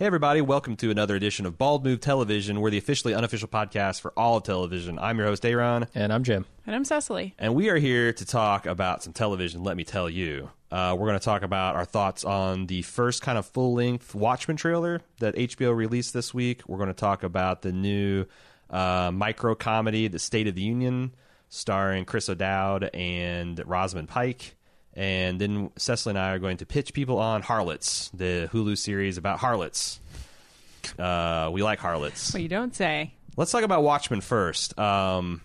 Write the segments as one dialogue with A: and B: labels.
A: Hey, everybody, welcome to another edition of Bald Move Television. We're the officially unofficial podcast for all of television. I'm your host, Aaron,
B: And I'm Jim.
C: And I'm Cecily.
A: and we are here to talk about some television, let me tell you. Uh, we're going to talk about our thoughts on the first kind of full length Watchmen trailer that HBO released this week. We're going to talk about the new uh, micro comedy, The State of the Union, starring Chris O'Dowd and Rosamund Pike. And then Cecily and I are going to pitch people on Harlots, the Hulu series about harlots. Uh, we like harlots.
C: Well, you don't say.
A: Let's talk about Watchmen first. Um,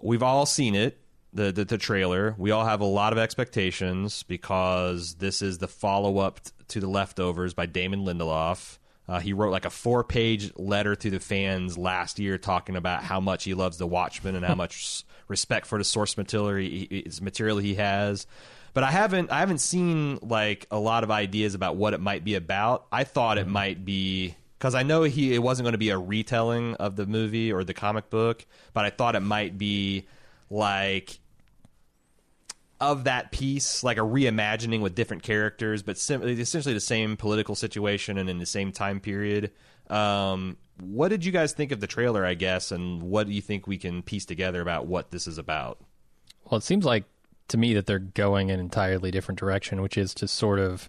A: we've all seen it, the, the the trailer. We all have a lot of expectations because this is the follow up to the leftovers by Damon Lindelof. Uh, he wrote like a four page letter to the fans last year talking about how much he loves the Watchmen and how much respect for the source material he, he- material he has. But I haven't I haven't seen like a lot of ideas about what it might be about. I thought it might be because I know he it wasn't going to be a retelling of the movie or the comic book, but I thought it might be like of that piece, like a reimagining with different characters, but sim- essentially the same political situation and in the same time period. Um, what did you guys think of the trailer? I guess, and what do you think we can piece together about what this is about?
B: Well, it seems like to me that they're going an entirely different direction, which is to sort of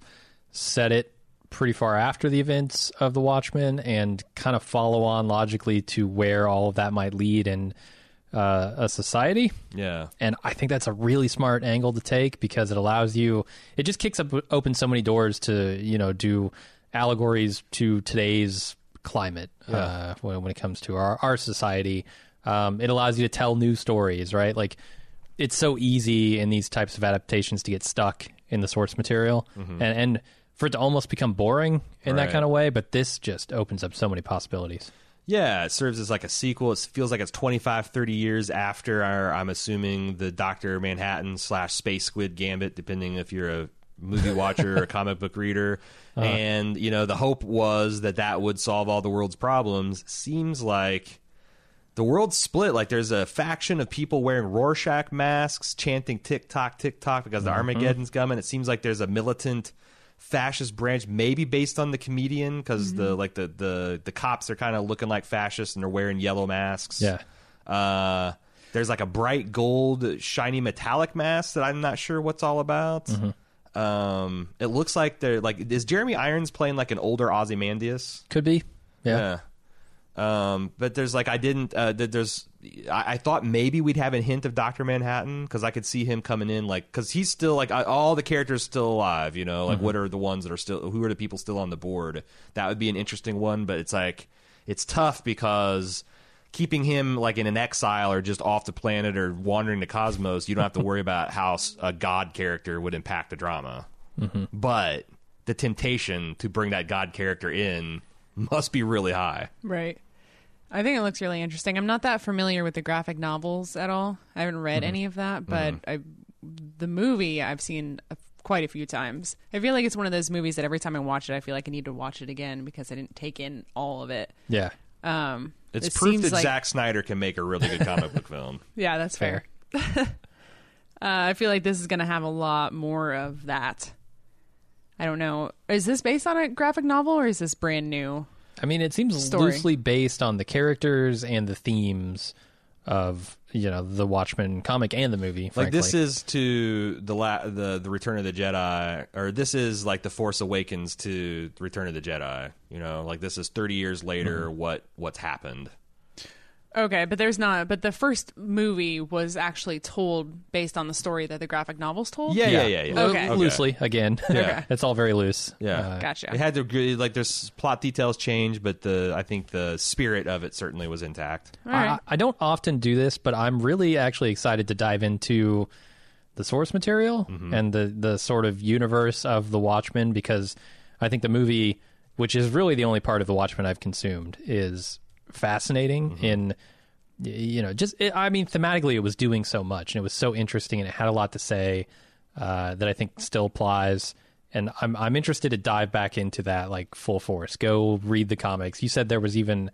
B: set it pretty far after the events of the Watchmen and kind of follow on logically to where all of that might lead in uh, a society.
A: Yeah,
B: And I think that's a really smart angle to take because it allows you, it just kicks up open so many doors to, you know, do allegories to today's climate uh, when, when it comes to our, our society. Um, it allows you to tell new stories, right? Like, it's so easy in these types of adaptations to get stuck in the source material and, and for it to almost become boring in that kind of way. But this just opens up so many possibilities.
A: Yeah, it serves as like a sequel. It feels like it's 25, 30 years after, our, I'm assuming, the Dr. Manhattan slash Space Squid Gambit, depending if you're a movie watcher or comic book reader. Uh-huh. And, you know, the hope was that that would solve all the world's problems. Seems like the world's split. Like there's a faction of people wearing Rorschach masks, chanting tick tock, tick tock because the mm-hmm. Armageddon's coming. It seems like there's a militant fascist branch, maybe based on the comedian, because the mm-hmm. like the the the cops are kind of looking like fascists and they're wearing yellow masks.
B: Yeah.
A: Uh, there's like a bright gold, shiny metallic mask that I'm not sure what's all about. Mm-hmm. Um, it looks like they're like is Jeremy Irons playing like an older Ozymandias?
B: Could be. Yeah.
A: Yeah. Um, but there's like I didn't. Uh, there's I, I thought maybe we'd have a hint of Doctor Manhattan because I could see him coming in like because he's still like I, all the characters still alive. You know, like what are the ones that are still who are the people still on the board? That would be an interesting one. But it's like it's tough because keeping him like in an exile or just off the planet or wandering the cosmos, you don't have to worry about how a god character would impact the drama. Mm-hmm. But the temptation to bring that god character in must be really high.
C: Right. I think it looks really interesting. I'm not that familiar with the graphic novels at all. I haven't read mm-hmm. any of that, but mm-hmm. I, the movie I've seen a, quite a few times. I feel like it's one of those movies that every time I watch it, I feel like I need to watch it again because I didn't take in all of it.
B: Yeah.
C: Um,
A: It's
C: it
A: proof that
C: like-
A: Zack Snyder can make a really good comic book film.
C: Yeah, that's fair. uh, I feel like this is going to have a lot more of that. I don't know. Is this based on a graphic novel or is this brand new?
B: I mean, it seems
C: Story.
B: loosely based on the characters and the themes of you know the Watchmen comic and the movie.
A: Like this is to the la- the the Return of the Jedi, or this is like the Force Awakens to Return of the Jedi. You know, like this is thirty years later.
B: Mm-hmm.
A: What what's happened?
C: Okay, but there's not. But the first movie was actually told based on the story that the graphic novels told.
A: Yeah, yeah, yeah, yeah.
B: Lo-
C: Okay.
B: loosely again.
A: Yeah.
B: it's all very loose.
A: Yeah,
B: Uh,
C: Gotcha.
A: It had to like there's plot details change, but the I think the spirit of it certainly was intact.
C: All right.
B: I, I don't often do this, but I'm really actually excited to dive into the source material
A: Mm-hmm.
B: and the the sort of universe of the Watchmen because I think the movie, which is really the only part of the Watchmen I've consumed, is fascinating
A: Mm-hmm.
B: in you know just it, I mean thematically it was doing so much and it was so interesting and it had a lot to say uh, that I think still applies. And I'm I'm interested to dive back into that like full force. Go read the comics. You said there was even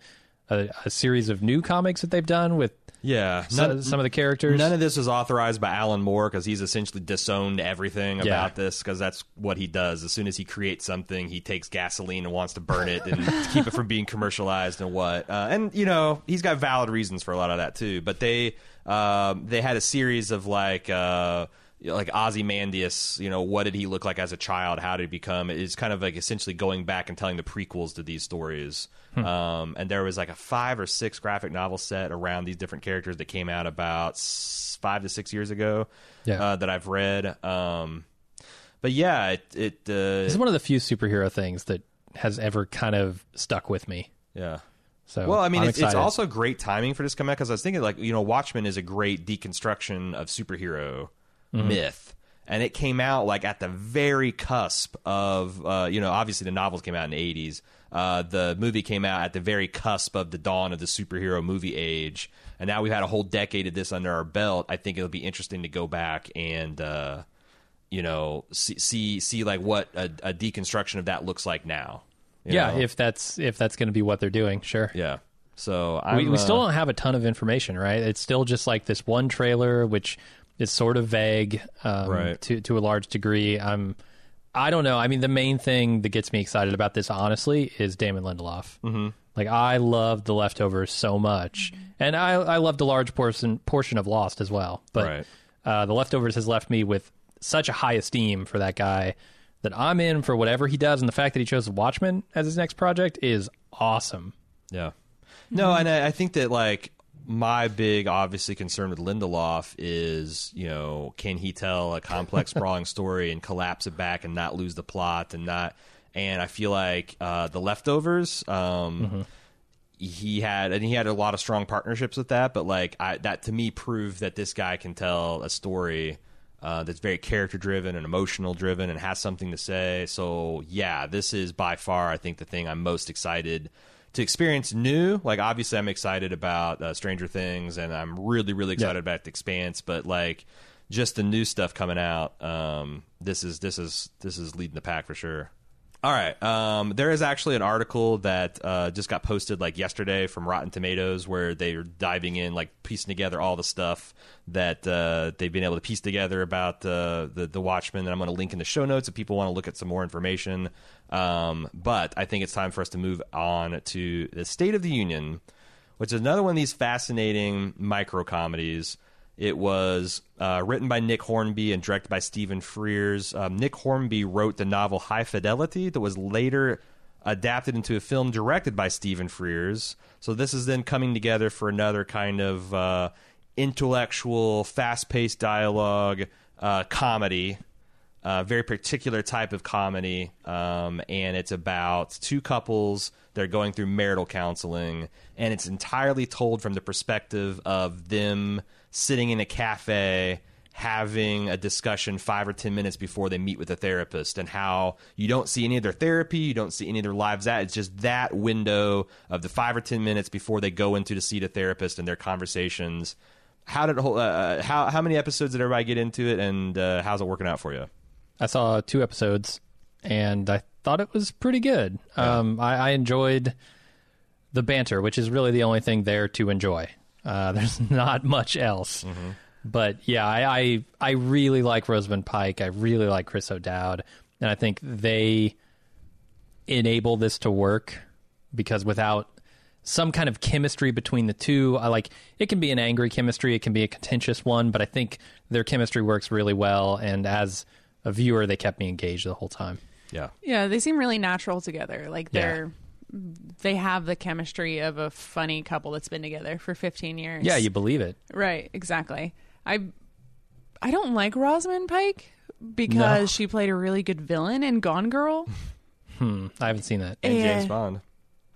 B: a, a series of new comics that they've done with
A: Yeah, none,
B: some of the characters.
A: none of this was authorized by Alan Moore because he's essentially disowned everything
B: Yeah.
A: about this because that's what he does. As soon as he creates something, he takes gasoline and wants to burn it and keep it from being commercialized and what. Uh, and you know, he's got valid reasons for a lot of that too. But they um, they had a series of like. Uh, like Ozymandias, you know, what did he look like as a child? How did he become? It's kind of like essentially going back and telling the prequels to these stories. Um, and there was like a five or six graphic novel set around these different characters that came out about five to six years ago
B: Yeah.
A: uh, that I've read. Um, but yeah, it, it uh,
B: It's one of the few superhero things that has ever kind of stuck with me.
A: yeah.
B: So
A: Well, I mean, it's, it's also great timing for this out because I was thinking, like, you know, Watchmen is a great deconstruction of superhero
B: Mm-hmm.
A: myth. And it came out like at the very cusp of, uh, you know, obviously the novels came out in the 80s. Uh, the movie came out at the very cusp of the dawn of the superhero movie age. And now we've had a whole decade of this under our belt. I think it'll be interesting to go back and, uh, you know, see, see, see like what a, a deconstruction of that looks like now.
B: yeah.
A: know?
B: If that's if that's going to be what they're doing, sure.
A: yeah. So
B: we, we still
A: uh,
B: don't have a ton of information, right? It's still just like this one trailer, which is sort of vague um,
A: Right.
B: to to a large degree. I'm, I don't know. I mean, the main thing that gets me excited about this, honestly, is Damon Lindelof. Mm-hmm. Like I love The Leftovers so much, and I I loved a large portion portion of Lost as well. But
A: Right.
B: uh, The Leftovers has left me with such a high esteem for that guy that I'm in for whatever he does, and the fact that he chose Watchmen as his next project is awesome.
A: Yeah. No, and I, I think that like my big obviously concern with Lindelof is, you know, can he tell a complex sprawling story and collapse it back and not lose the plot and not and I feel like uh the leftovers um he had and he had a lot of strong partnerships with that, but like I that to me proved that this guy can tell a story uh, that's very character driven and emotional driven and has something to say. So yeah, this is by far I think the thing I'm most excited to experience new. Like obviously I'm excited about uh, Stranger Things and I'm really really excited about The Expanse, but like just the new stuff coming out, um, this is this is this is leading the pack for sure. All right. Um, there is actually an article that uh, just got posted like yesterday from Rotten Tomatoes where they're diving in, like piecing together all the stuff that uh, they've been able to piece together about uh, the the Watchmen. And I'm going to link in the show notes if people want to look at some more information. Um, but I think it's time for us to move on to the State of the Union, which is another one of these fascinating micro comedies. It was uh, written by Nick Hornby and directed by Stephen Frears. Um, Nick Hornby wrote the novel High Fidelity that was later adapted into a film directed by Stephen Frears. So this is then coming together for another kind of uh, intellectual, fast-paced dialogue uh, comedy a very particular type of comedy, um, and it's about two couples that are going through marital counseling, and it's entirely told from the perspective of them sitting in a cafe having a discussion five or ten minutes before they meet with a therapist, and how you don't see any of their therapy, you don't see any of their lives. That it's just that window of the five or ten minutes before they go into to see the therapist and their conversations. How did uh, how how many episodes did everybody get into it, and uh, how's it working out for you?
B: I saw two episodes and I thought it was pretty good. Um, I, I enjoyed the banter, which is really the only thing there to enjoy. Uh, there's not much else. But yeah, I, I I really like Rosamund Pike. I really like Chris O'Dowd, and I think they enable this to work because without some kind of chemistry between the two, I like it can be an angry chemistry, it can be a contentious one, but I think their chemistry works really well. And as a viewer, they kept me engaged the whole time.
A: Yeah.
C: Yeah, they seem really natural together. Like they're.
B: Yeah.
C: They're have the chemistry of a funny couple that's been together for 15 years.
B: Yeah, you believe it.
C: Right, exactly. I I don't like Rosamund Pike because
B: No.
C: she played a really good villain in Gone Girl.
B: Hmm, I haven't seen that.
A: And
C: Yeah.
A: James Bond.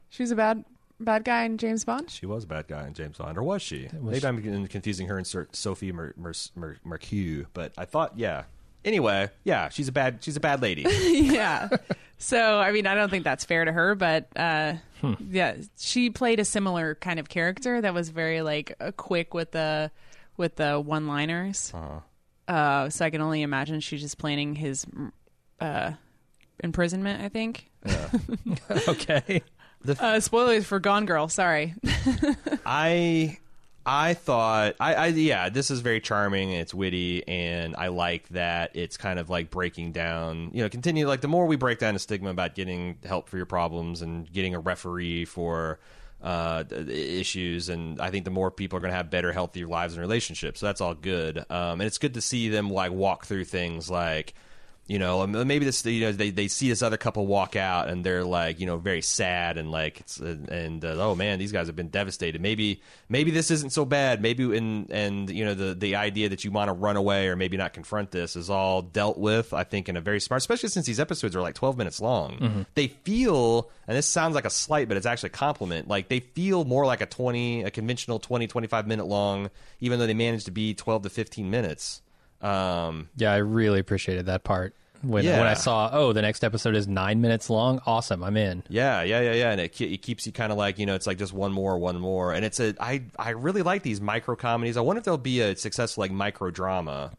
C: She was a bad bad guy in James Bond.
A: She was a bad guy in James Bond, or was she?
B: Was
A: Maybe
B: she?
A: I'm confusing her and Sir Sophie Mer- Mer- Mer- Mercue, but I thought, yeah. Anyway, yeah, she's a bad she's a bad lady.
C: yeah. So, I mean, I don't think that's fair to her, but uh, yeah, she played a similar kind of character that was very like uh, quick with the with the one-liners. uh so I can only imagine she's just planning his uh, imprisonment. I think.
B: okay.
C: Uh, spoilers for Gone Girl. Sorry.
A: I I thought, I, I yeah, this is very charming. It's witty, and I like that it's kind of like breaking down. You know, continue like the more we break down the stigma about getting help for your problems and getting a referee for uh, issues, and I think the more people are going to have better, healthier lives and relationships. So that's all good, um, and it's good to see them like walk through things like you know um, maybe this you know they, they see this other couple walk out and they're like you know very sad and like it's and uh, oh man these guys have been devastated. Maybe maybe this isn't so bad. Maybe in and you know the the idea that you want to run away or maybe not confront this is all dealt with i think in a very smart especially since these episodes are like 12 minutes long. They feel and this sounds like a slight but it's actually a compliment like they feel more like a 20 a conventional 20 25 minute long even though they manage to be 12 to 15 minutes. Um
B: Yeah, I really appreciated that part. When
A: Yeah.
B: when I saw, oh, the next episode is nine minutes long. Awesome, I'm in.
A: Yeah, yeah, yeah, yeah, and it, it keeps you kind of like you know, it's like just one more, one more, and it's a I I really like these micro comedies. I wonder if there'll be a successful like micro drama,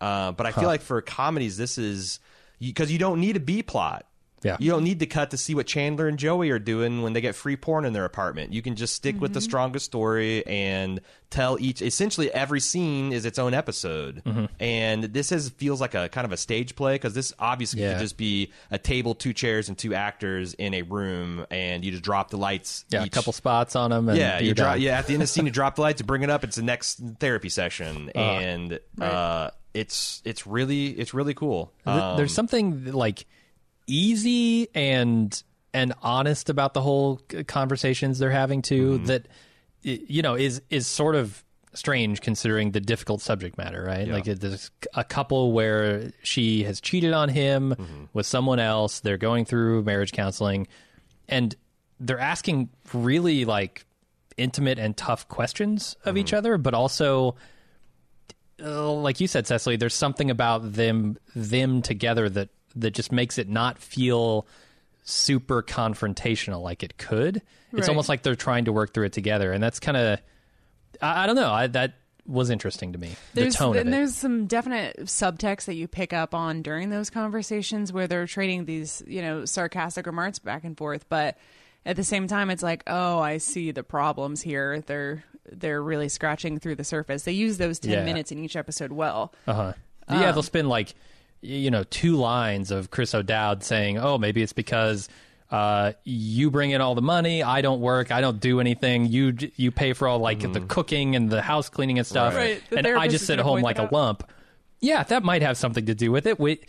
A: uh, but I feel like for comedies, this is because you, don't need a B plot.
B: Yeah.
A: you don't need to cut to see what Chandler and Joey are doing when they get free porn in their apartment. You can just stick with the strongest story and tell each. Essentially, every scene is its own episode, and this is feels like a kind of a stage play because this obviously
B: Yeah.
A: could just be a table, two chairs, and two actors in a room, and you just drop the lights.
B: Yeah,
A: each-
B: a couple spots on them. And
A: Yeah, you drop. Yeah, at the end of the scene, you drop the lights, you bring it up. It's the next therapy session,
B: Uh-huh.
A: and uh, it's it's really it's really cool. Um,
B: There's something like easy and and honest about the whole conversations they're having too.
A: Mm-hmm.
B: That you know is is sort of strange considering the difficult subject matter, right? Like there's a couple where she has cheated on him
A: Mm-hmm.
B: with someone else. They're going through marriage counseling, and they're asking really like intimate and tough questions of
A: Mm-hmm.
B: each other, but also uh, like you said, Cecily, there's something about them them together that that just makes it not feel super confrontational like it could. It's
C: Right.
B: almost like they're trying to work through it together, and that's kind of I, I don't know. I, that was interesting to me.
C: There's
B: the tone of
C: and there's some definite subtext that you pick up on during those conversations where they're trading these, you know, sarcastic remarks back and forth, but at the same time it's like, "Oh, I see the problems here. They're they're really scratching through the surface." They use those 10
B: Yeah.
C: minutes in each episode well.
B: Uh-huh.
C: Um,
B: yeah, they'll spend like you know two lines of Chris O'Dowd saying, "Oh, maybe it's because." Uh, you bring in all the money. I don't work. I don't do anything. You you pay for all like the cooking and the house cleaning and stuff.
C: Right. The
B: And I just sit
C: gonna
B: home like a
C: out.
B: lump. Yeah, that might have something to do with it. We,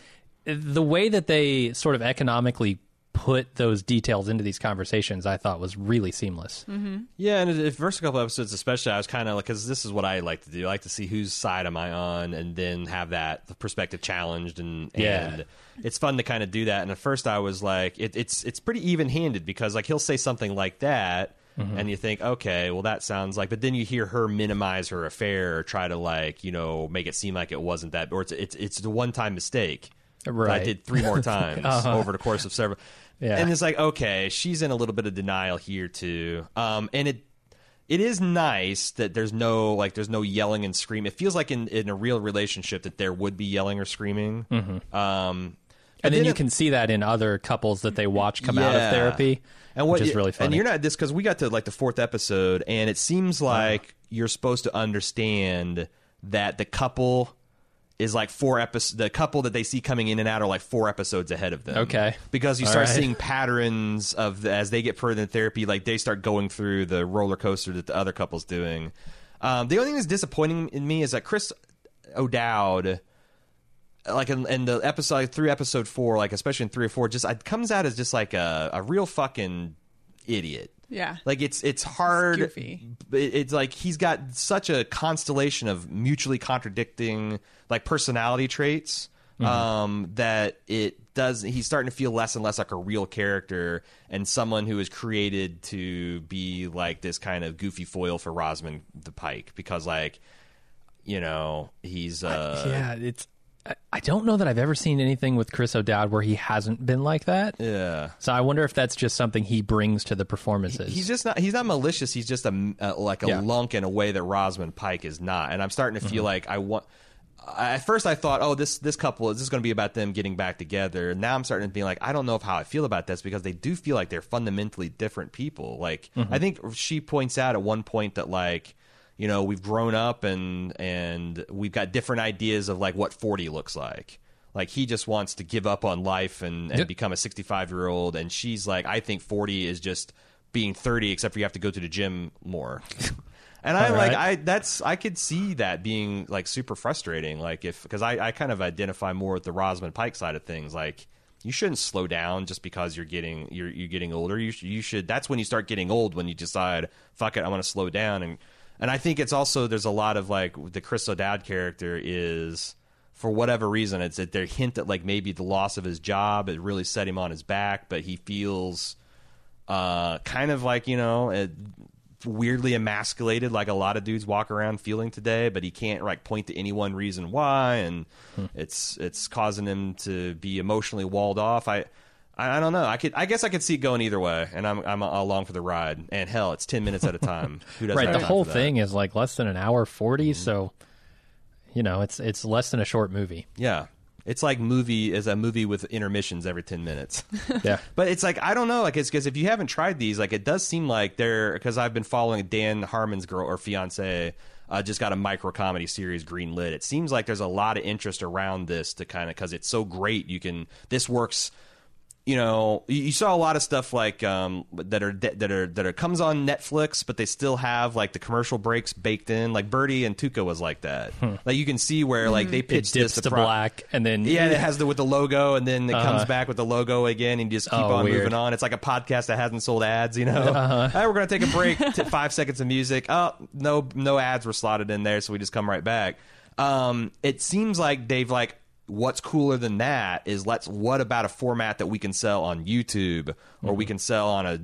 B: the way that they sort of economically put those details into these conversations, I thought was really seamless. Mm-hmm.
A: Yeah, and the first couple episodes, especially, I was kind of like, because this is what I like to do. I like to see whose side am I on, and then have that perspective challenged, and
B: Yeah.
A: and it's fun to kind of do that. And at first, I was like, it, it's it's pretty even handed because like he'll say something like that. Mm-hmm. And you think, okay, well, that sounds like, but then you hear her minimize her affair or try to like, you know, make it seem like it wasn't that, or it's it's it's the one time mistake that I did three more times over the course of several.
B: Yeah.
A: And it's like, okay, she's in a little bit of denial here too. Um, and it it is nice that there's no like there's no yelling and screaming. It feels like in, in a real relationship that there would be yelling or screaming. Mm-hmm. Um,
B: And then
A: then
B: you
A: it-
B: can see that in other couples that they watch come out of therapy,
A: and what
B: which is really funny.
A: And you're not this because we got to like the fourth episode, and it seems like you're supposed to understand that the couple is like four episodes. The couple that they see coming in and out are like four episodes ahead of them.
B: Okay.
A: because you
B: All
A: start
B: right.
A: seeing patterns of the, as they get further in therapy, like they start going through the roller coaster that the other couple's doing. Um, the only thing that's disappointing in me is that Chris O'Dowd like in, in the episode through episode four, like especially in three or four, just it comes out as just like a, a real fucking idiot.
C: Yeah.
A: Like it's it's hard.
C: goofy.
A: It's like he's got such a constellation of mutually contradicting like personality traits um, that it does. He's starting to feel less and less like a real character and someone who is created to be like this kind of goofy foil for Rosman the Pike because like you know he's uh
B: yeah, it's. I- don't know that I've ever seen anything with Chris O'Dowd where he hasn't been like that.
A: yeah.
B: So I wonder if that's just something he brings to the performances.
A: He's just not. He's not malicious. He's just a, uh like a
B: Yeah. Mm-hmm.
A: lunk in a way that Rosamund Pike is not. And I'm starting to feel like I want. At first, I thought, oh, this this couple is this going to be about them getting back together. And now I'm starting to be like, I don't know how I feel about this because they do feel like they're fundamentally different people. Like
B: Mm-hmm.
A: I think she points out at one point that like. You know we've grown up and and we've got different ideas of like what 40 looks like like he just wants to give up on life and, and
B: Yep.
A: become a 65 year old and she's like i think 40 is just being 30 except for you have to go to the gym more and i like
B: right.
A: i that's i could see that being like super frustrating like if because I, I kind of identify more with the rosamund pike side of things like you shouldn't slow down just because you're getting you're you're getting older. You sh- you should. That's when you start getting old. When you decide, fuck it, I want to slow down. And and I think it's also there's a lot of like the Chris O'Dowd character is for whatever reason it's that they hint that like maybe the loss of his job it really set him on his back, but he feels uh kind of like you know. It, weirdly emasculated like a lot of dudes walk around feeling today but he can't like point to any one reason why and it's it's causing him to be emotionally walled off i I I don't know. I could. I guess I could see it going either way, and I'm I'm along for the ride. And hell, it's ten minutes at a time. Who doesn't
B: right. The whole thing is like less than an hour 40 so you know it's it's less than a short movie.
A: Yeah, it's like movie is a movie with intermissions every ten minutes.
B: Yeah.
A: But it's like I don't know, like it's because if you haven't tried these, like it does seem like they're because I've been following Dan Harmon's girl or fiance. Uh, just got a micro comedy series green lit. It seems like there's a lot of interest around this to kind of because it's so great. You can this works. You know, you saw a lot of stuff like um, that are that are that are comes on Netflix, but they still have like the commercial breaks baked in. Like Bertie and Tuca was like that. Like you can see where like they
B: It
A: pitched
B: dips
A: this
B: to
A: pro-
B: black and then
A: yeah, it has the with the logo, and then it comes
B: Uh-huh.
A: back with the logo again, and you just keep
B: Oh,
A: on
B: weird.
A: moving on. It's like a podcast that hasn't sold ads, you know.
B: Uh-huh.
A: Hey, we're gonna take a break, t- five seconds of music. Oh, no, no ads were slotted in there, so we just come right back. Um, it seems like they've like. What's cooler than that is let's. What about a format that we can sell on YouTube, or
B: Mm-hmm.
A: we can sell on a,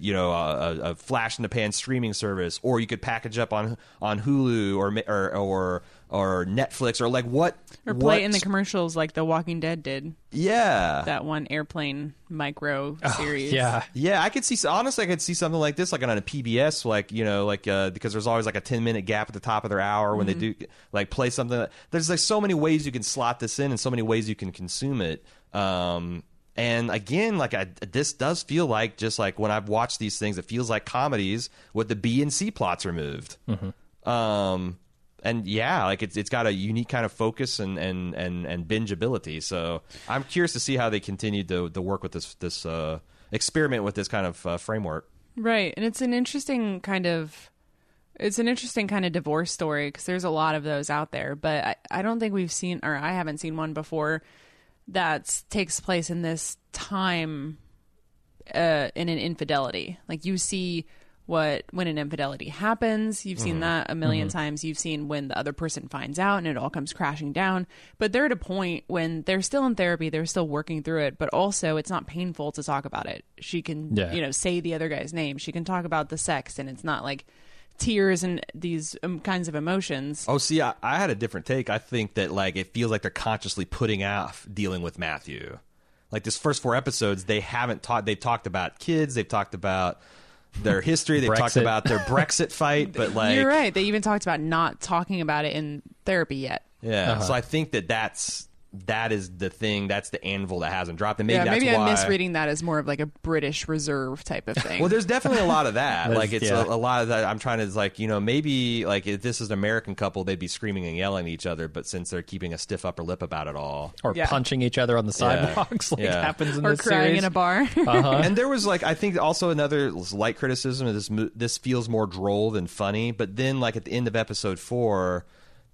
A: you know, a, a flash in the pan streaming service, or you could package up on on Hulu or or or, or Netflix, or like what
C: Or play
A: what-
C: in the commercials like The Walking Dead did.
A: yeah
C: That one airplane micro series.
B: yeah.
A: Yeah, I could see. Honestly, I could see something like this, like on a PBS, like you know, like uh, because there's always like a ten minute gap at the top of their hour when they do like play something. There's like so many ways you can slot this in, and so many ways you can consume it. Um, and again, like I, this does feel like just like when I've watched these things, it feels like comedies with the B and C plots removed. Um, and yeah, like it's it's got a unique kind of focus and and and and bingeability. So I'm curious to see how they continue to to work with this this uh, experiment with this kind of uh, framework.
C: Right. And it's an interesting kind of it's an interesting kind of divorce story because there's a lot of those out there, but I, I don't think we've seen or I haven't seen one before that takes place in this time uh, in an infidelity. Like you see what when an infidelity happens, you've seen that a 1000000 times. You've seen when the other person finds out and it all comes crashing down. But they're at a point when they're still in therapy, they're still working through it, but also it's not painful to talk about it. She can
B: Yeah.
C: you know say the other guy's name. She can talk about the sex and it's not like tears and these um, kinds of emotions.
A: Oh, see, I, I had a different take. I think that like it feels like they're consciously putting off dealing with Matthew. Like this first four episodes, they haven't talked. They've talked about kids. They've talked about their history. They've talked about their Brexit fight. But like,
C: You're right. They even talked about not talking about it in therapy yet.
A: Yeah.
B: Uh-huh.
A: So I think that that's that is the thing. That's the anvil that hasn't dropped. And maybe
C: yeah,
A: that's
C: maybe
A: why.
C: I'm misreading that as more of like a British reserve type of thing.
A: Well, there's definitely a lot of that. Like it's
B: yeah.
A: a, a lot of that. I'm trying to like you know maybe like if this is an American couple, they'd be screaming and yelling at each other. But since they're keeping a stiff upper lip about it all,
B: Or
C: Yeah.
B: punching each other on the sidewalks like
A: Yeah.
B: happens in
C: or
B: this
C: crying
B: series.
C: in a bar.
B: uh-huh.
A: and there was like I think also another light criticism of this. This feels more droll than funny. But then like at the end of episode four,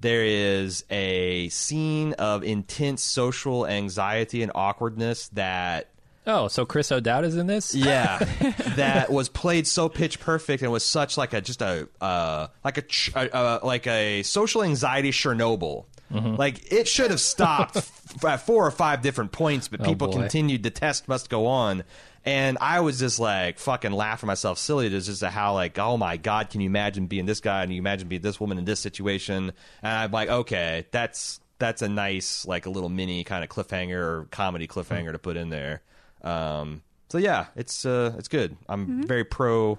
A: there is a scene of intense social anxiety and awkwardness that
B: Oh, so Chris O'Dowd is in this?
A: Yeah, that was played so pitch perfect and was such like a just a uh, like a uh, uh, like a social anxiety Chernobyl. Like it should have stopped f- at four or five different points, but people
B: boy.
A: continued. The test must go on, and I was just like fucking laughing myself silly to just how like oh my god, can you imagine being this guy and you imagine being this woman in this situation? And I'm like, okay, that's that's a nice like a little mini kind of cliffhanger or comedy cliffhanger to put in there. Um, so yeah, it's uh, it's good. I'm very pro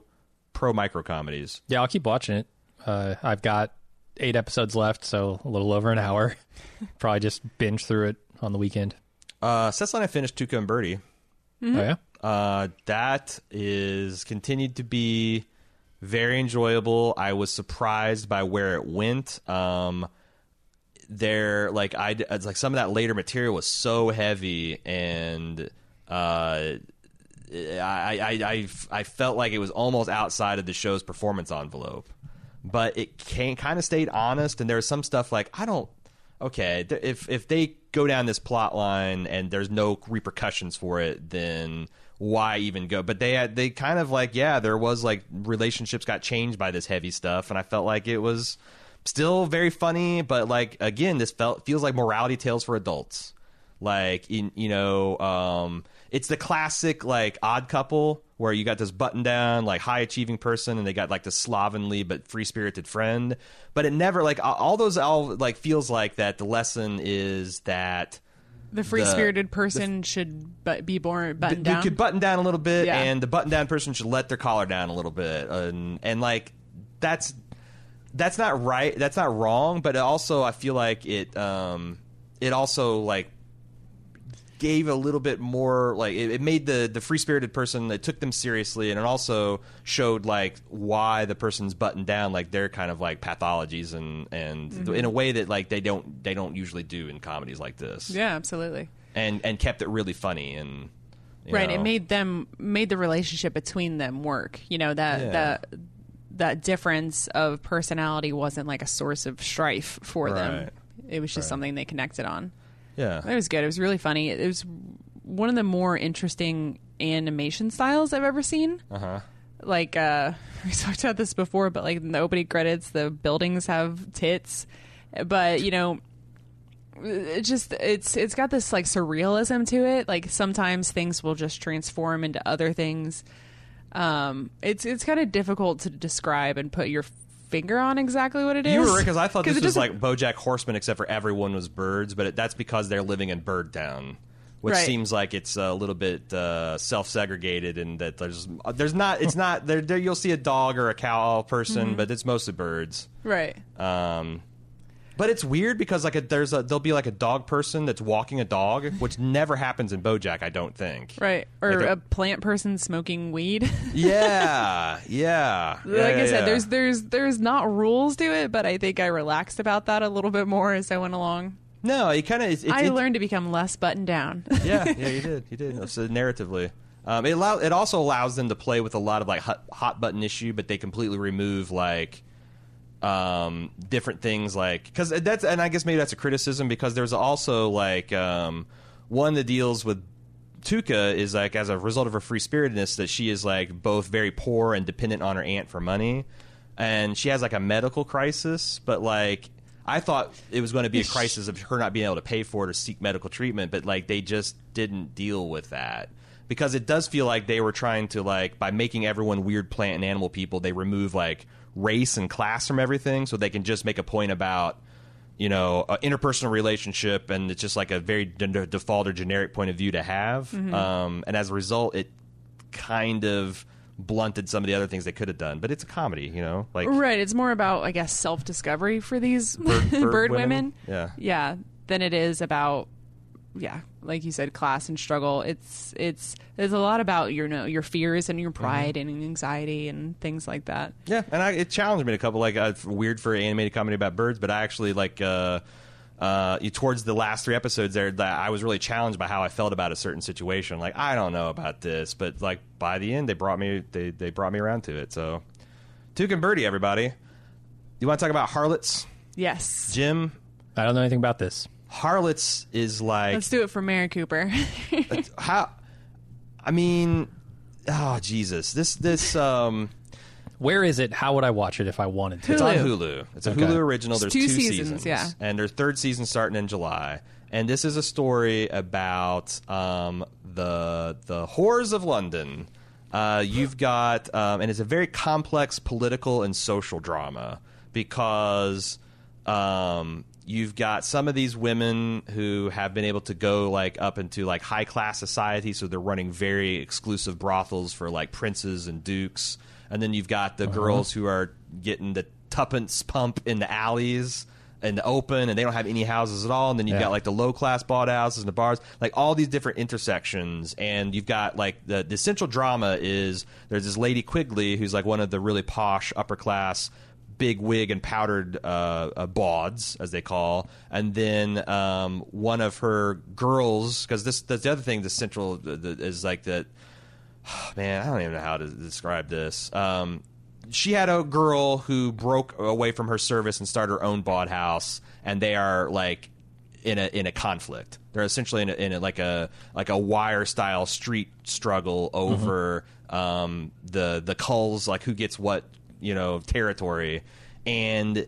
A: pro micro comedies.
B: Yeah, I'll keep watching it. Uh, I've got eight episodes left, so a little over an hour. Probably just binge through it on the weekend.
A: Uh, Cecil and I finished Tuca and Bertie.
B: Oh yeah,
A: Uh, that is continued to be very enjoyable. I was surprised by where it went. Um, there, like I, it's like some of that later material was so heavy, and uh, I, I, I, I felt like it was almost outside of the show's performance envelope. But it can kind of stayed honest, and there was some stuff like I don't. Okay, if if they go down this plot line and there's no repercussions for it, then why even go? But they had they kind of like yeah, there was like relationships got changed by this heavy stuff, and I felt like it was still very funny, but like again, this felt feels like morality tales for adults. Like in you know, um, it's the classic like odd couple where you got this button down like high achieving person and they got like this slovenly but free spirited friend. But it never like all those all like feels like that. The lesson is that
C: The free spirited person should but be born buttoned
A: you could button down a little bit,
C: Yeah.
A: and the button down person should let their collar down a little bit, and and like that's that's not right. That's not wrong, but it also I feel like it um it also like gave a little bit more like it, it made the the free spirited person that took them seriously and it also showed like why the person's buttoned down like they're kind of like pathologies and and
C: Mm-hmm.
A: in a way that like they don't they don't usually do in comedies like this
C: yeah, absolutely.
A: and and kept it really funny and
C: right
A: know.
C: it made them made the relationship between them work you know that
A: Yeah.
C: that that difference of personality wasn't like a source of strife for them it was just
A: Right.
C: something they connected on
A: yeah.
C: It was good. It was really funny. It was one of the more interesting animation styles i've ever seen.
A: Uh-huh.
C: Like uh we talked about this before but like in the opening credits the buildings have tits. But you know it just it's it's got this like surrealism to it. Like sometimes things will just transform into other things. Um it's it's kind of difficult to describe and put your finger on exactly what it is
A: You were because I thought this was
C: doesn't-
A: like BoJack Horseman, except for everyone was birds. But it, that's because they're living in Bird Town, which
C: Right.
A: seems like it's a little bit uh, self-segregated, and that there's there's not it's not there. there you'll see a dog or a cow person,
C: Mm-hmm.
A: but it's mostly birds.
C: right
A: Um, but it's weird because like a, there's a there'll be like a dog person that's walking a dog, which never happens in BoJack. I don't think.
C: right or
A: Like a-
C: plant person smoking weed
A: Yeah, yeah.
C: like
A: Yeah,
C: I
A: yeah,
C: said, there's there's there's not rules to it, but I think I relaxed about that a little bit more as I went along.
A: no. It kind of
C: I
A: it's,
C: learned to become less buttoned down.
A: yeah, yeah, you did, you did. So narratively, um, it allow it also allows them to play with a lot of like hot, hot button issue, but they completely remove like um, different things like because that's and I guess maybe that's a criticism because there's also like um, one that deals with Tuca is like as a result of her free spiritedness that she is like both very poor and dependent on her aunt for money, and she has like a medical crisis, but like. I thought it was going to be a crisis of her not being able to pay for it or seek medical treatment, but like they just didn't deal with that because it does feel like they were trying to like by making everyone weird plant and animal people, they remove like race and class from everything, so they can just make a point about you know, an interpersonal relationship, and it's just like a very de- default or generic point of view to have. Um, and as a result, it kind of blunted some of the other things they could have done. But it's a comedy, you know, like
C: right. It's more about I guess self discovery for these bird,
A: bird
C: women.
A: women? Yeah.
C: yeah. Than it is about yeah, like you said, class and struggle. It's it's there's a lot about your know your fears and your
A: Mm-hmm.
C: pride and anxiety and things like that.
A: Yeah, and I, it challenged me to a couple like uh, weird for an animated comedy about birds, but I actually like uh, uh, towards the last three episodes there that I was really challenged by how I felt about a certain situation. Like I don't know about this, but like by the end they brought me they they brought me around to it. So Tuca and Bertie, everybody. You want to talk about harlots,
C: Yes.
A: Jim?
B: I don't know anything about this.
A: Harlots is like
C: Let's do it for Mary Cooper.
A: how. I mean, oh Jesus, this this um.
B: Where is it? How would I watch it if I wanted to?
A: It's on
C: Hulu.
A: Hulu. It's a
B: Okay.
A: Hulu original.
C: It's
A: There's
C: two
A: two,
C: seasons, yeah.
A: and their third season starting in July. And this is a story about um, the the horrors of London. Uh, you've got, um, and it's a very complex political and social drama because um, you've got some of these women who have been able to go like up into like high class society, so they're running very exclusive brothels for like princes and dukes, and then you've got the uh-huh. girls who are getting the tuppence pump in the alleys in the open, and they don't have any houses at all. And then you've
B: Yeah.
A: got like the low class bought houses and the bars, like all these different intersections. And you've got like the the central drama is there's this lady Quigley who's like one of the really posh upper class big wig and powdered uh, uh, bawds, as they call, and then um, one of her girls, because this that's the other thing. The central the, the, is like that. Man, I don't even know how to describe this. Um, she had a girl who broke away from her service and started her own bawd house, and they are like in a in a conflict. They're essentially in a, in a, like a like a wire style street struggle over um, the the culls, like who gets what you know territory, and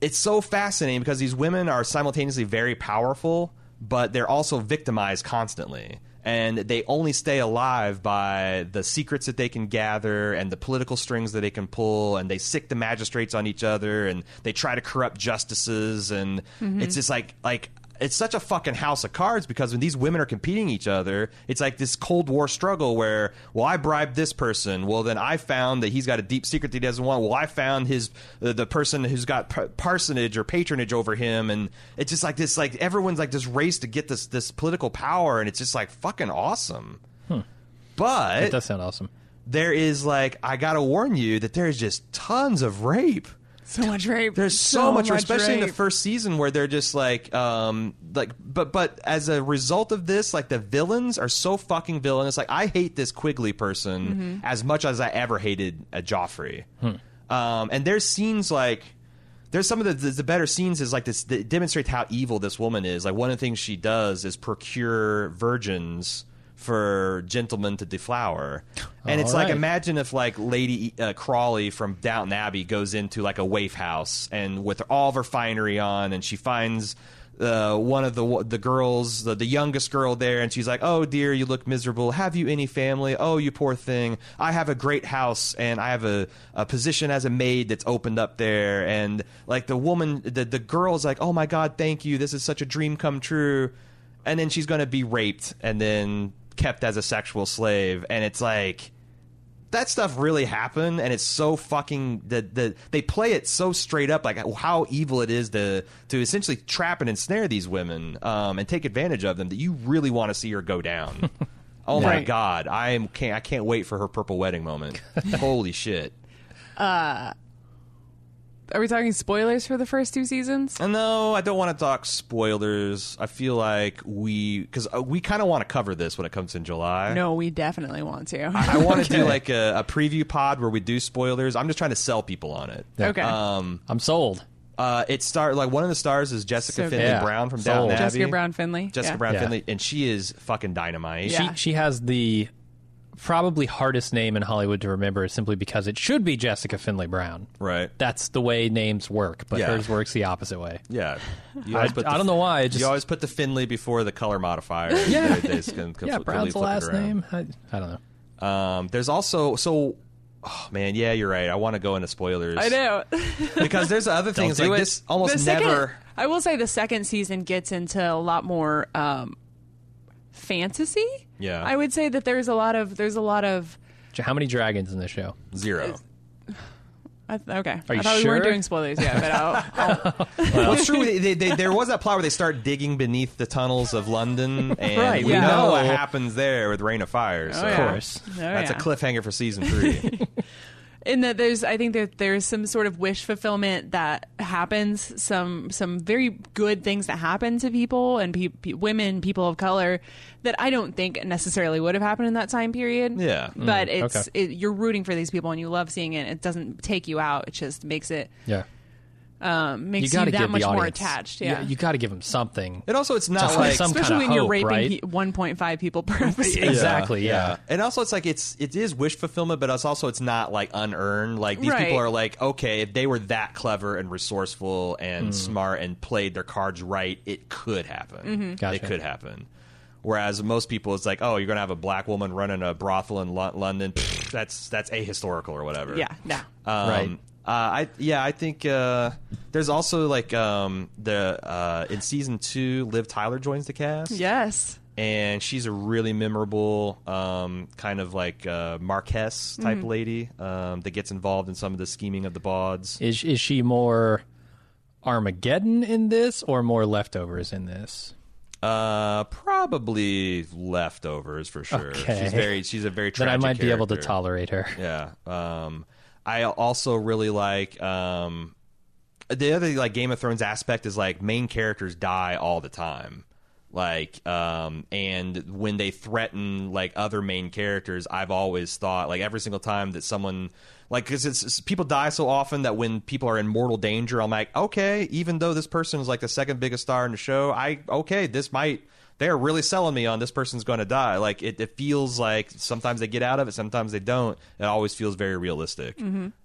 A: it's so fascinating because these women are simultaneously very powerful, but they're also victimized constantly. And they only stay alive by the secrets that they can gather and the political strings that they can pull. And they sick the magistrates on each other, and they try to corrupt justices. And mm-hmm. it's just like like it's such a fucking house of cards because when these women are competing each other, it's like this Cold War struggle where, well, I bribed this person. Well, then I found that he's got a deep secret that he doesn't want. Well, I found his the, the person who's got par- parsonage or patronage over him, and it's just like this. Like everyone's like this race to get this this political power, and it's just like fucking awesome. Hmm. But
B: It does sound awesome.
A: there is like I gotta warn you that there's just tons of rape.
C: So much rape.
A: There's so, much, especially in the first season where they're just like, um, like, but but as a result of this, like the villains are so fucking villainous. Like I hate this Quigley person
C: Mm-hmm.
A: as much as I ever hated a Joffrey. Um, and there's scenes like. There's some of the, the the better scenes is like this that demonstrate how evil this woman is. Like one of the things she does is procure virgins for gentlemen to deflower, and it's
B: All
A: like imagine if like Lady uh, Crawley from Downton Abbey goes into like a waif house and with all of her finery on, and she finds uh, one of the the girls, the, the youngest girl there, and she's like, "Oh dear, you look miserable. Have you any family? Oh, you poor thing. I have a great house, and I have a, a position as a maid that's opened up there." And like the woman, the the girl's like, "Oh my god, thank you. This is such a dream come true." And then she's going to be raped and then kept as a sexual slave, and it's like that stuff really happened and it's so fucking the, the they play it so straight up like how evil it is to to essentially trap and ensnare these women um, and take advantage of them that you really want to see her go down. Oh my god. I am can't i can't wait for her purple wedding moment. Holy shit
C: Are we talking spoilers for the first two seasons?
A: And no, I don't want to talk spoilers. I feel like we because uh, we kind of want to cover this when it comes in July.
C: No, we definitely want to.
A: I want to do like a, a preview pod where we do spoilers. I'm just trying to sell people on it.
C: okay.
A: Um,
B: I'm sold.
A: Uh, it star like one of the stars is Jessica
C: So
A: Findlay
B: good.
A: Brown from
B: Sold.
A: Downton Abbey.
C: Jessica Brown Findlay.
A: Jessica
C: Yeah.
A: Brown
B: Yeah.
A: Findlay, and she is fucking dynamite.
C: Yeah.
B: She she has the probably hardest name in Hollywood to remember is simply because it should be Jessica Findlay Brown.
A: Right.
B: That's the way names work, but
A: Yeah.
B: hers works the opposite way.
A: Yeah. You
B: I,
A: always put
B: I don't know why. It just,
A: you always put the Findlay before the color modifier.
B: Yeah.
A: They- they just can
B: yeah,
A: completely
B: Brown's the
A: flip it
B: last
A: around.
B: name. I, I don't know.
A: Um, there's also so. Oh man, yeah, you're right. I want to go into spoilers.
C: I know.
A: because there's other things
B: do
A: like
B: it.
A: this. Almost
C: the second,
A: never.
C: I will say the second season gets into a lot more um, fantasy.
A: Yeah.
C: I would say that there's a lot of there's a lot of
B: How many dragons in the show?
A: Zero.
C: I, okay.
B: Are you
C: I thought we weren't
B: sure?
C: doing spoilers yet, but I'll, I'll,
A: well, it's true. They, they, they, there was that plot where they start digging beneath the tunnels of London, and
B: Right,
A: we
C: yeah.
A: know what
B: oh.
A: happens there with Reign of Fire. Oh, so
C: Oh,
B: Of course.
C: Oh,
A: that's
C: yeah.
A: a cliffhanger for season three.
C: In that there's I think that there's some sort of wish fulfillment that happens some some very good things that happen to people and pe- pe- women people of color that I don't think necessarily would have happened in that time period
A: Yeah. Mm,
C: but it's
B: okay.
C: it, you're rooting for these people and you love seeing it it doesn't take you out it just makes it
B: Yeah.
C: Um makes you,
B: got to
C: that
B: give
C: much
B: the
C: more attached yeah,
B: You, got to give them something.
A: and also, it's not like
B: some
C: especially when
B: of
C: you're raping
B: right?
C: pe- 1.5 people per episode
B: Exactly. Yeah.
A: And also, it's like it's it is wish fulfillment, but it's also it's not like unearned. Like these
C: Right.
A: people are like, okay, if they were that clever and resourceful and smart and played their cards right, it could happen.
B: Gotcha.
A: It could happen. Whereas most people, it's like, oh, you're gonna have a black woman running a brothel in Lo- London. Pfft, that's that's ahistorical or whatever.
C: yeah no
A: Um,
B: Right.
A: Uh, I yeah, I think uh, there's also like um, the uh, in season two, Liv Tyler joins the cast
C: yes
A: and she's a really memorable um, kind of like uh, Marquess type
C: Mm-hmm.
A: lady um, that gets involved in some of the scheming of the Bawds.
B: Is is she more Armageddon in this or more leftovers in this?
A: Uh, probably leftovers for sure.
B: Okay.
A: She's very. She's a very.
B: Then I
A: tragic
B: might be able to
A: character.
B: tolerate her.
A: Yeah. Um, I also really like um, the other like Game of Thrones aspect is like main characters die all the time. Like, um, and when they threaten like other main characters, I've always thought like every single time that someone like because it's, it's- people die so often that when people are in mortal danger, I'm like, okay, even though this person is like the second biggest star in the show, I okay, this might they're really selling me on this person's going to die. Like it, it feels like sometimes they get out of it, sometimes they don't. It always feels very realistic,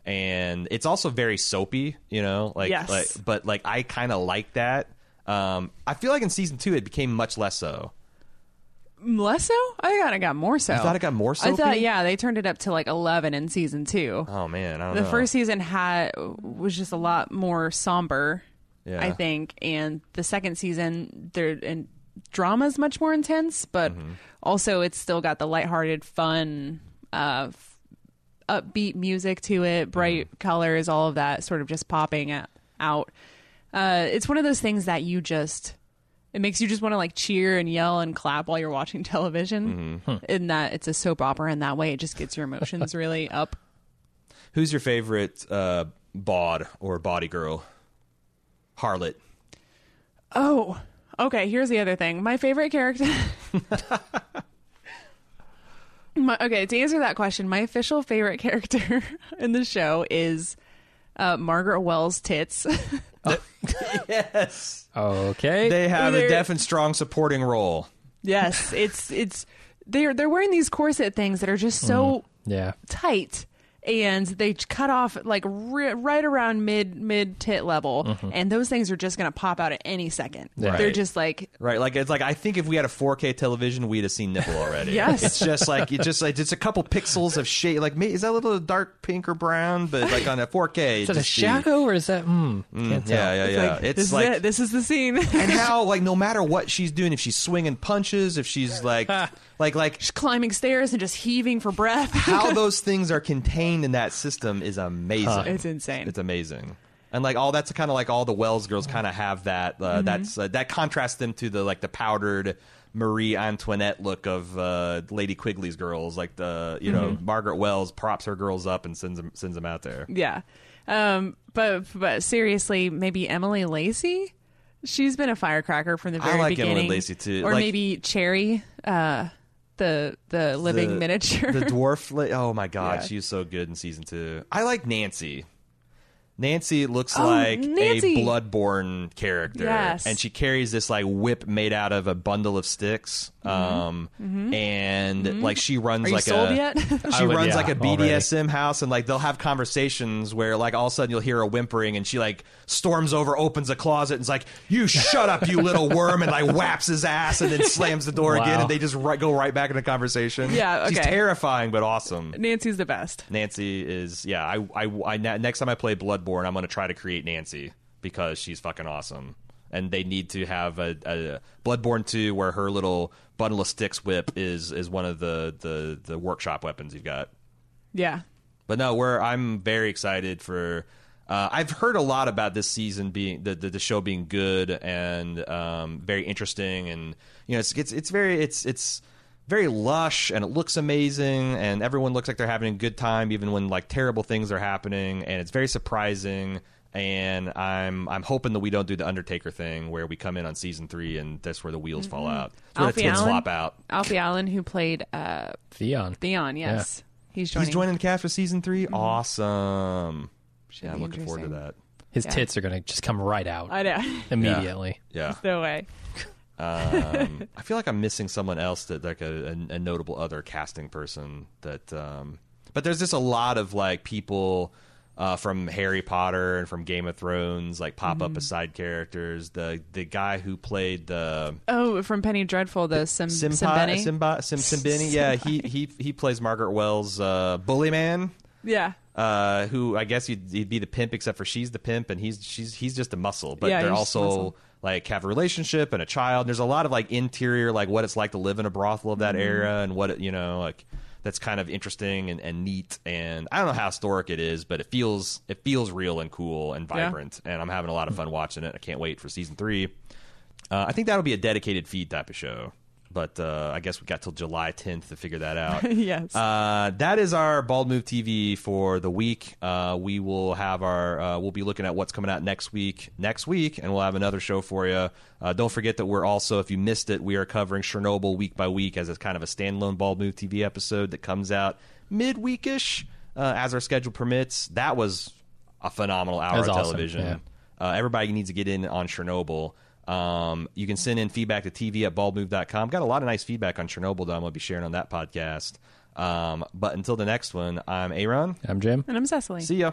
A: and it's also very soapy. You know, like
C: Yes.
A: like but like I kind of like that. Um, I feel like in season two it became much less so.
C: Less so? I thought it got more so.
A: You thought it got more
C: I thought,
A: soapy?
C: yeah, they turned it up to like 11 in season two.
A: Oh man, I don't
C: the
A: know.
C: first season had was just a lot more somber,
A: Yeah.
C: I think, and the second season there and drama is much more intense, but
A: Mm-hmm.
C: also it's still got the lighthearted, fun, uh, f- upbeat music to it, bright
A: Mm-hmm.
C: colors, all of that sort of just popping a- out. Uh, it's one of those things that you just it makes you just want to like cheer and yell and clap while you're watching television.
A: Mm-hmm.
C: In that it's a soap opera in that way, it just gets your emotions really up.
A: Who's your favorite uh, bawd or body girl? Harlot.
C: Oh, okay. Here's the other thing. My favorite character. my, okay, to answer that question, my official favorite character in the show is uh, Margaret Wells' tits.
A: Yes.
B: Okay.
A: They have a
C: They're-
A: deaf and strong supporting role.
C: yes, it's it's they're they're wearing these corset things that are just so
B: yeah.
C: tight and they cut off like ri- right around mid mid tit level and those things are just going to pop out at any second
B: Yeah.
C: they're just like
A: Right, like it's like I think if we had a 4K television, we'd have seen nipple already.
C: Yes.
A: it's just like it's just like it's a couple pixels of shade. Like, is that a little dark pink or brown? But like on a 4K,
B: Is that a shadow or is that? Hmm. can't tell.
A: Yeah, yeah,
C: it's
A: yeah.
C: like,
A: it's
C: this is
A: like
C: it. this is the scene
A: and how like no matter what she's doing, if she's swinging punches, if she's like like like
C: climbing stairs and just heaving for breath
A: how those things are contained in that system is amazing.
C: It's insane.
A: It's amazing. And like all that's kind of like all the Wells girls kind of have that. Uh,
C: Mm-hmm.
A: That's uh, that contrasts them to the like the powdered Marie Antoinette look of uh, Lady Quigley's girls. Like the you know
C: Mm-hmm.
A: Margaret Wells props her girls up and sends them sends them out there.
C: yeah um but but seriously maybe emily lacey she's been a firecracker from the
A: I
C: very
A: like Emily
C: beginning
A: Lacey, too.
C: or
A: Like-
C: maybe cherry uh the the living miniature
A: The dwarf. La- oh my god,
C: Yeah.
A: she's so good in season two. I like Nancy. Nancy looks
C: Oh,
A: like
C: Nancy.
A: a bloodborne character,
C: Yes.
A: and she carries this like whip made out of a bundle of sticks. Um, and like she runs
C: Mm-hmm. are you
A: like
C: sold
A: a
C: yet
A: she
B: would-
A: runs
B: yeah,
A: like a
B: already.
A: BDSM house, and like they'll have conversations where like all of a sudden you'll hear a whimpering, and she like storms over, opens a closet, and is like, "You shut up, you little worm," and like whaps his ass, and then slams the door again, and they just right, go right back into conversation.
C: Yeah,
A: she's terrifying but awesome.
C: nancy's the best
A: Nancy is yeah. I, I, I next time I play Bloodborne, I'm going to try to create Nancy because she's fucking awesome. And they need to have a, a Bloodborne 2 where her little bundle of sticks whip is is one of the the the workshop weapons you've got.
C: yeah
A: But no, we're I'm very excited for. Uh, I've heard a lot about this season being the the, the show being good and um, very interesting, and you know it's it's it's very it's it's very lush and it looks amazing, and everyone looks like they're having a good time, even when like terrible things are happening, and it's very surprising. And I'm I'm hoping that we don't do the Undertaker thing where we come in on season three and that's where the wheels fall out. That's where
C: Alfie
A: the tits
C: Allen?
A: flop out.
C: alfie allen who played uh
B: Theon.
C: theon yes he's joining
A: He's joining the cast for season 3 Awesome. yeah, I'm looking forward to that.
B: His
C: Yeah.
B: tits are going to just come right out
C: i know
B: immediately.
A: Yeah.
C: no way
A: Um, I feel like I'm missing someone else that like a, a, a notable other casting person that. Um, but there's just a lot of like people uh, from Harry Potter and from Game of Thrones like pop up as side characters. The the guy who played the
C: oh from penny dreadful the sim
A: Simpa,
C: Simbeni?
A: Simba, Sim, Simbini, yeah, he he he plays Margaret Wells' uh, bully man.
C: Yeah
A: uh, who I guess he'd, he'd be the pimp, except for she's the pimp, and he's she's he's just a muscle. But
C: Yeah,
A: they're
C: he's just a
A: also
C: muscle.
A: like have a relationship and a child. And there's a lot of like interior, like what it's like to live in a brothel of that
C: Mm-hmm.
A: era, and what it, you know, like that's kind of interesting and, and neat. And I don't know how historic it is, but it feels it feels real and cool and
C: Yeah.
A: vibrant. And I'm having a lot of fun watching it. I can't wait for season three. Uh, I think that'll be a dedicated feed type of show. But uh, I guess we got till July 10th to figure that out.
C: yes.
A: Uh, that is our Bald Move TV for the week. Uh, we will have our uh, we'll be looking at what's coming out next week. Next week, and we'll have another show for you. Uh, don't forget that we're also, if you missed it, we are covering Chernobyl week by week as a kind of a standalone Bald Move TV episode that comes out midweekish uh, as our schedule permits. That was a phenomenal hour
B: That's
A: of
B: awesome,
A: television.
B: yeah.
A: Uh, everybody needs to get in on Chernobyl. Um, you can send in feedback to TV at baldmove.com. Got a lot of nice feedback on Chernobyl that I'm going to be sharing on that podcast. Um, but until the next one, I'm Aaron.
B: I'm Jim.
C: and I'm Cecily.
A: See ya.